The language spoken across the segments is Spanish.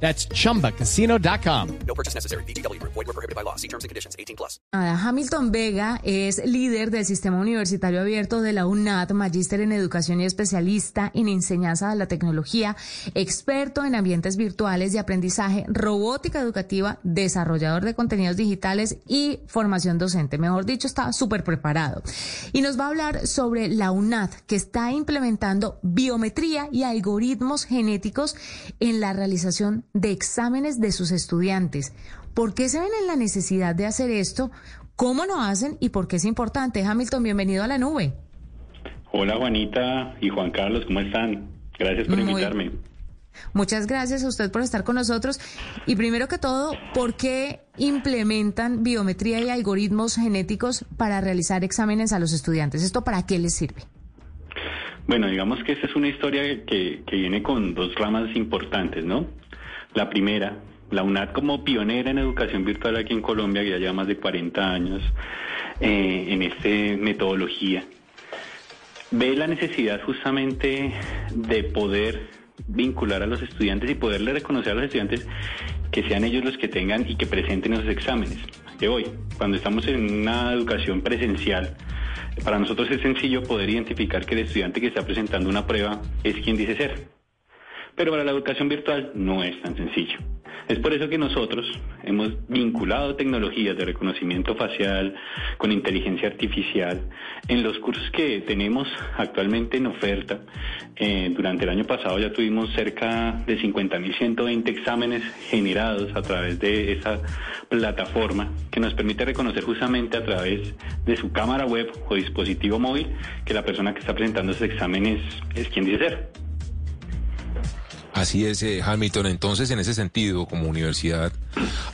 That's chumbacasino.com. No purchase necessary. BGW. Void were prohibited by law. See terms and conditions. 18 plus. Hamilton Vega es líder del Sistema Universitario Abierto de la UNAD, magíster en educación y especialista en enseñanza de la tecnología, experto en ambientes virtuales de aprendizaje, robótica educativa, desarrollador de contenidos digitales y formación docente. Mejor dicho, está súper preparado. Y nos va a hablar sobre la UNAD, que está implementando biometría y algoritmos genéticos en la realización de exámenes de sus estudiantes. ¿Por qué se ven en la necesidad de hacer esto? ¿Cómo lo hacen y por qué es importante? Hamilton, bienvenido a la nube. Hola Juanita y Juan Carlos, ¿cómo están? Gracias por Muy- invitarme. Muchas gracias a usted por estar con nosotros. Y primero que todo, ¿por qué implementan biometría y algoritmos genéticos para realizar exámenes a los estudiantes? ¿Esto para qué les sirve? Bueno, digamos que esta es una historia que, que viene con dos ramas importantes, ¿no? La primera, la UNAD como pionera en educación virtual aquí en Colombia, que ya lleva más de 40 años eh, en esta metodología, ve la necesidad justamente de poder vincular a los estudiantes y poderle reconocer a los estudiantes que sean ellos los que tengan y que presenten esos exámenes. Que hoy, cuando estamos en una educación presencial, para nosotros es sencillo poder identificar que el estudiante que está presentando una prueba es quien dice ser. Pero para la educación virtual no es tan sencillo. Es por eso que nosotros hemos vinculado tecnologías de reconocimiento facial con inteligencia artificial en los cursos que tenemos actualmente en oferta. Eh, durante el año pasado ya tuvimos cerca de 50.120 exámenes generados a través de esa plataforma que nos permite reconocer justamente a través de su cámara web o dispositivo móvil que la persona que está presentando ese examen es, es quien dice ser. Así es, eh, Hamilton. Entonces, en ese sentido, como universidad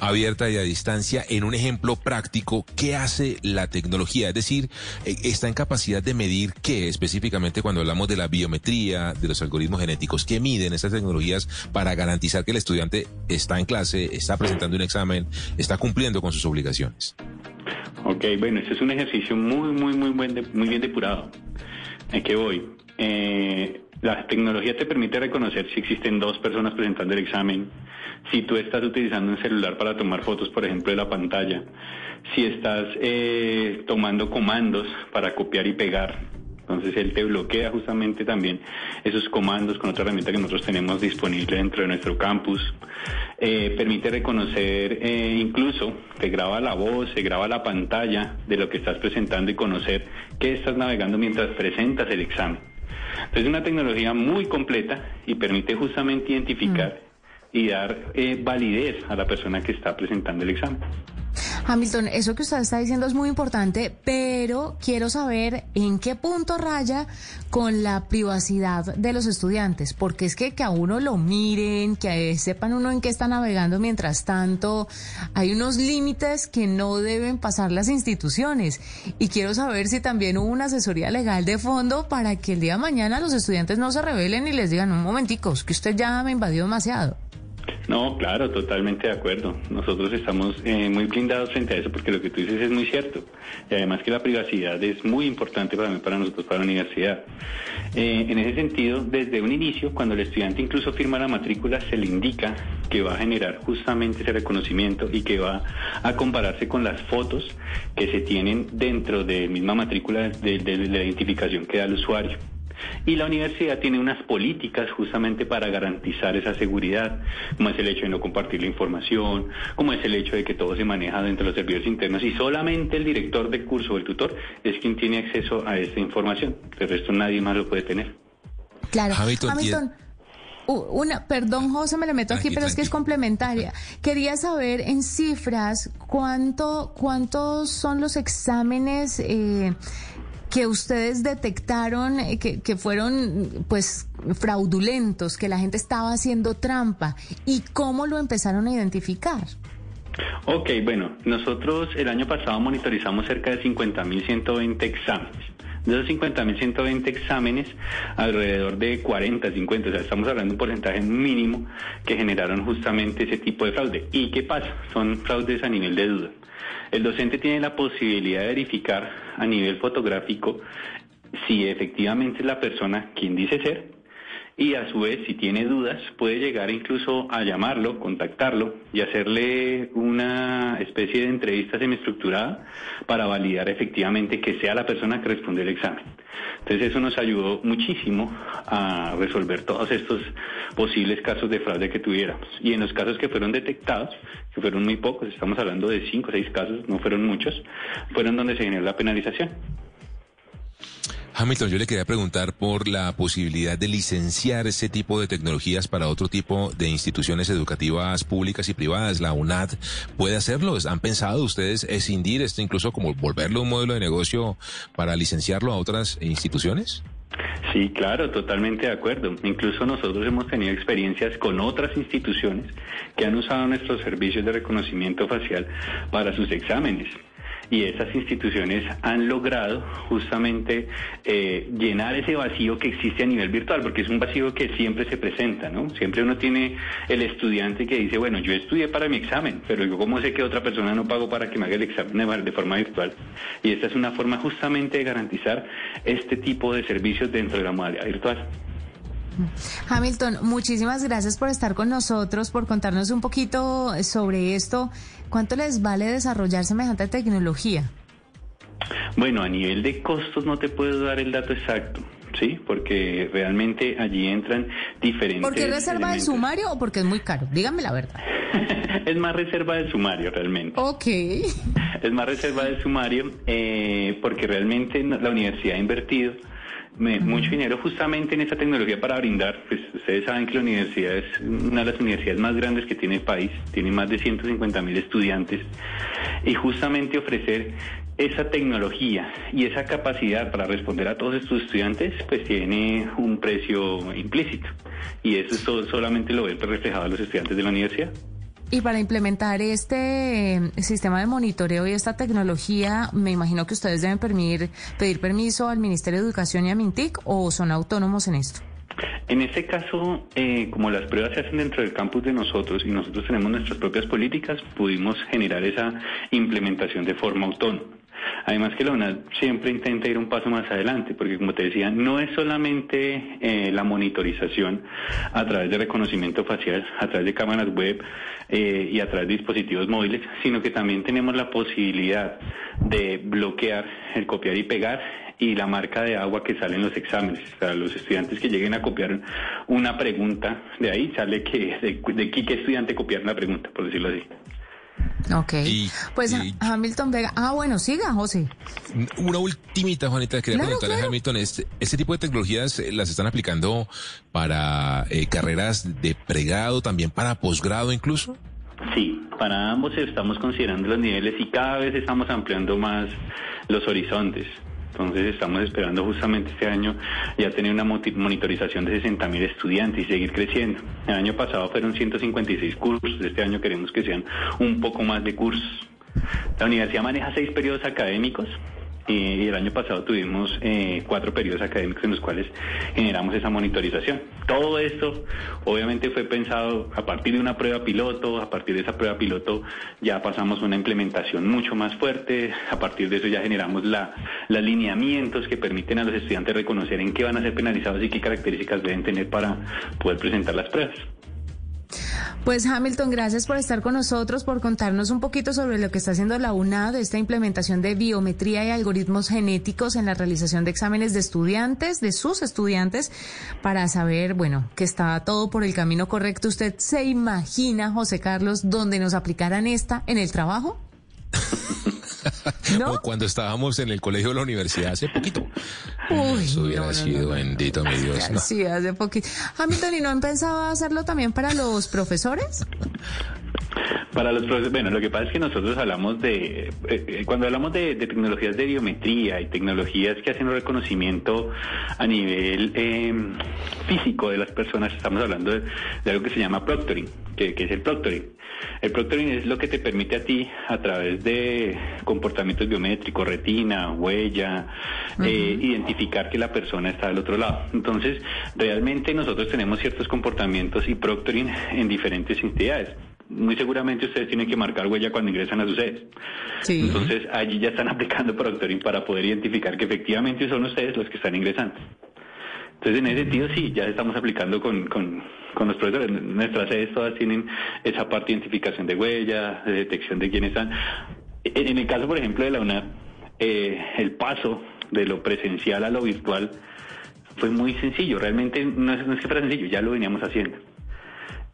abierta y a distancia, en un ejemplo práctico, ¿qué hace la tecnología? Es decir, eh, está en capacidad de medir qué específicamente cuando hablamos de la biometría, de los algoritmos genéticos, ¿qué miden estas tecnologías para garantizar que el estudiante está en clase, está presentando un examen, está cumpliendo con sus obligaciones? Ok, bueno, este es un ejercicio muy, muy, muy, muy bien depurado. ¿En qué voy? Eh, la tecnología te permite reconocer si existen dos personas presentando el examen, si tú estás utilizando un celular para tomar fotos, por ejemplo, de la pantalla, si estás eh, tomando comandos para copiar y pegar. Entonces él te bloquea justamente también esos comandos con otra herramienta que nosotros tenemos disponible dentro de nuestro campus. Eh, permite reconocer, incluso te graba la voz, se graba la pantalla de lo que estás presentando y conocer qué estás navegando mientras presentas el examen. Entonces es una tecnología muy completa y permite justamente identificar y dar eh, validez a la persona que está presentando el examen. Hamilton, eso que usted está diciendo es muy importante, pero quiero saber en qué punto raya con la privacidad de los estudiantes, porque es que que a uno lo miren, que sepan uno en qué está navegando mientras tanto, hay unos límites que no deben pasar las instituciones. Y quiero saber si también hubo una asesoría legal de fondo para que el día de mañana los estudiantes no se rebelen y les digan, un momentico, es que usted ya me invadió demasiado. No, claro, totalmente de acuerdo. Nosotros estamos eh, muy blindados frente a eso porque lo que tú dices es muy cierto. Y además que la privacidad es muy importante para, para nosotros, para la universidad. Eh, en ese sentido, desde un inicio, cuando el estudiante incluso firma la matrícula, se le indica que va a generar justamente ese reconocimiento y que va a compararse con las fotos que se tienen dentro de misma matrícula de la identificación que da el usuario. Y la universidad tiene unas políticas justamente para garantizar esa seguridad, como es el hecho de no compartir la información, como es el hecho de que todo se maneja dentro de los servidores internos y solamente el director de curso o el tutor es quien tiene acceso a esta información. El resto nadie más lo puede tener. Claro, Hamilton, Hamilton, una, perdón, José, me le meto aquí, pero es que es complementaria. Quería saber en cifras cuánto, cuántos son los exámenes eh, que ustedes detectaron eh, que, fueron, pues, fraudulentos, que la gente estaba haciendo trampa y cómo lo empezaron a identificar. Ok, bueno, nosotros el año pasado monitorizamos cerca de 50.120 exámenes. De esos 50.120 exámenes, alrededor de 40, 50, o sea, estamos hablando de un porcentaje mínimo que generaron justamente ese tipo de fraude. ¿Y qué pasa? Son fraudes a nivel de duda. El docente tiene la posibilidad de verificar a nivel fotográfico si efectivamente es la persona quien dice ser y a su vez, si tiene dudas, puede llegar incluso a llamarlo, contactarlo y hacerle una especie de entrevista semiestructurada para validar efectivamente que sea la persona que responde el examen. Entonces eso nos ayudó muchísimo a resolver todos estos posibles casos de fraude que tuviéramos. Y en los casos que fueron detectados, que fueron muy pocos, estamos hablando de cinco o seis casos, no fueron muchos, fueron donde se generó la penalización. Hamilton, yo le quería preguntar por la posibilidad de licenciar ese tipo de tecnologías para otro tipo de instituciones educativas públicas y privadas. La UNAD puede hacerlo. ¿Han pensado ustedes escindir esto, incluso como volverlo un modelo de negocio para licenciarlo a otras instituciones? Sí, claro, totalmente de acuerdo. Incluso nosotros hemos tenido experiencias con otras instituciones que han usado nuestros servicios de reconocimiento facial para sus exámenes y esas instituciones han logrado justamente eh, llenar ese vacío que existe a nivel virtual, porque es un vacío que siempre se presenta, ¿no? Siempre uno tiene el estudiante que dice, bueno, yo estudié para mi examen, pero yo cómo sé que otra persona no pagó para que me haga el examen de forma virtual. Y esta es una forma justamente de garantizar este tipo de servicios dentro de la modalidad virtual. Hamilton, muchísimas gracias por estar con nosotros, por contarnos un poquito sobre esto. ¿Cuánto les vale desarrollar semejante tecnología? Bueno, a nivel de costos no te puedo dar el dato exacto. Sí, porque realmente allí entran diferentes. ¿Por qué reserva del sumario o porque es muy caro? Dígame la verdad. es más reserva del sumario realmente. Ok. Es más reserva del sumario eh, porque realmente la universidad ha invertido mucho dinero justamente en esa tecnología para brindar. Pues ustedes saben que la universidad es una de las universidades más grandes que tiene el país, tiene más de 150 mil estudiantes y justamente ofrecer esa tecnología y esa capacidad para responder a todos estos estudiantes, pues tiene un precio implícito. Y eso solamente lo ven reflejado a los estudiantes de la universidad. Y para implementar este eh, sistema de monitoreo y esta tecnología, me imagino que ustedes deben pedir, pedir permiso al Ministerio de Educación y a Mintic o son autónomos en esto. En este caso, eh, como las pruebas se hacen dentro del campus de nosotros y nosotros tenemos nuestras propias políticas, pudimos generar esa implementación de forma autónoma. Además que la UNAD siempre intenta ir un paso más adelante, porque como te decía, no es solamente eh, la monitorización a través de reconocimiento facial, a través de cámaras web eh, y a través de dispositivos móviles, sino que también tenemos la posibilidad de bloquear el copiar y pegar y la marca de agua que sale en los exámenes. O los estudiantes que lleguen a copiar una pregunta, de ahí sale que de, de qué estudiante copiar una pregunta, por decirlo así. Ok. pues Hamilton Vega. Ah, bueno, siga, José. Una ultimita, Juanita, quería preguntarle a Hamilton, ¿este, ¿este tipo de tecnologías eh, las están aplicando para eh, carreras de pregrado, también para posgrado incluso? Sí, para ambos estamos considerando los niveles y cada vez estamos ampliando más los horizontes. Entonces estamos esperando justamente este año ya tener una monitorización de 60 mil estudiantes y seguir creciendo. El año pasado fueron 156 cursos, este año queremos que sean un poco más de cursos. La universidad maneja seis periodos académicos y el año pasado tuvimos eh, cuatro periodos académicos en los cuales generamos esa monitorización. Todo esto obviamente fue pensado a partir de una prueba piloto, a partir de esa prueba piloto ya pasamos una implementación mucho más fuerte, a partir de eso ya generamos la, los lineamientos que permiten a los estudiantes reconocer en qué van a ser penalizados y qué características deben tener para poder presentar las pruebas. Pues Hamilton, gracias por estar con nosotros, por contarnos un poquito sobre lo que está haciendo la UNAD, esta implementación de biometría y algoritmos genéticos en la realización de exámenes de estudiantes, de sus estudiantes, para saber, bueno, que está todo por el camino correcto. ¿Usted se imagina, José Carlos, dónde nos aplicaran esta en el trabajo? O cuando estábamos en el colegio de la universidad hace poquito. Uy, Eso hubiera sido bendito, mi Dios. Sí, hace poquito. Hamilton, ¿y no han pensado hacerlo también para los profesores? Para los profesores, bueno, lo que pasa es que nosotros hablamos de, eh, eh, cuando hablamos de, de, tecnologías de biometría y tecnologías que hacen un reconocimiento a nivel eh, físico de las personas, estamos hablando de, de algo que se llama proctoring, que, que, es el proctoring. El proctoring es lo que te permite a ti, a través de comportamientos biométricos, retina, huella, uh -huh. eh, identificar que la persona está del otro lado. Entonces, realmente nosotros tenemos ciertos comportamientos y proctoring en diferentes entidades muy seguramente ustedes tienen que marcar huella cuando ingresan a sus sedes. Sí. Entonces allí ya están aplicando proctoring para poder identificar que efectivamente son ustedes los que están ingresando. Entonces en ese sentido sí, ya estamos aplicando con, con, con los profesores. Nuestras sedes todas tienen esa parte de identificación de huella, de detección de quiénes están. En, en el caso, por ejemplo, de la UNAD, eh, el paso de lo presencial a lo virtual fue muy sencillo. Realmente no es, no es que fuera sencillo, ya lo veníamos haciendo.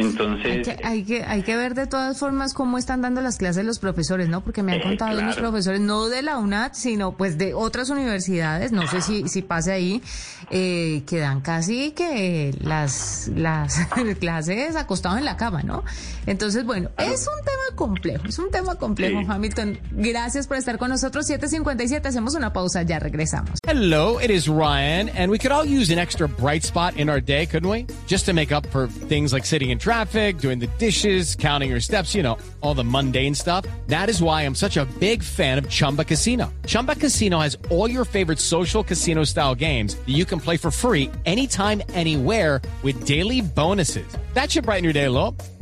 Entonces... Hay que, hay que, hay, que, ver de todas formas cómo están dando las clases los profesores, ¿no? Porque me han contado eh, claro. unos profesores, no de la UNAD, sino pues de otras universidades, no sé si, si pase ahí, eh, que dan casi que las, las clases acostados en la cama, ¿no? Entonces, bueno, es un tema complejo, es un tema complejo, sí. Hamilton. Gracias por estar con nosotros. 757, hacemos una pausa, ya regresamos. Hello, it is Ryan, and we could all use an extra bright spot in our day, couldn't we? Just to make up for things like sitting in traffic, doing the dishes, counting your steps, you know, all the mundane stuff. That is why I'm such a big fan of Chumba Casino. Chumba Casino has all your favorite social casino style games that you can play for free anytime, anywhere with daily bonuses. That should brighten your day a little.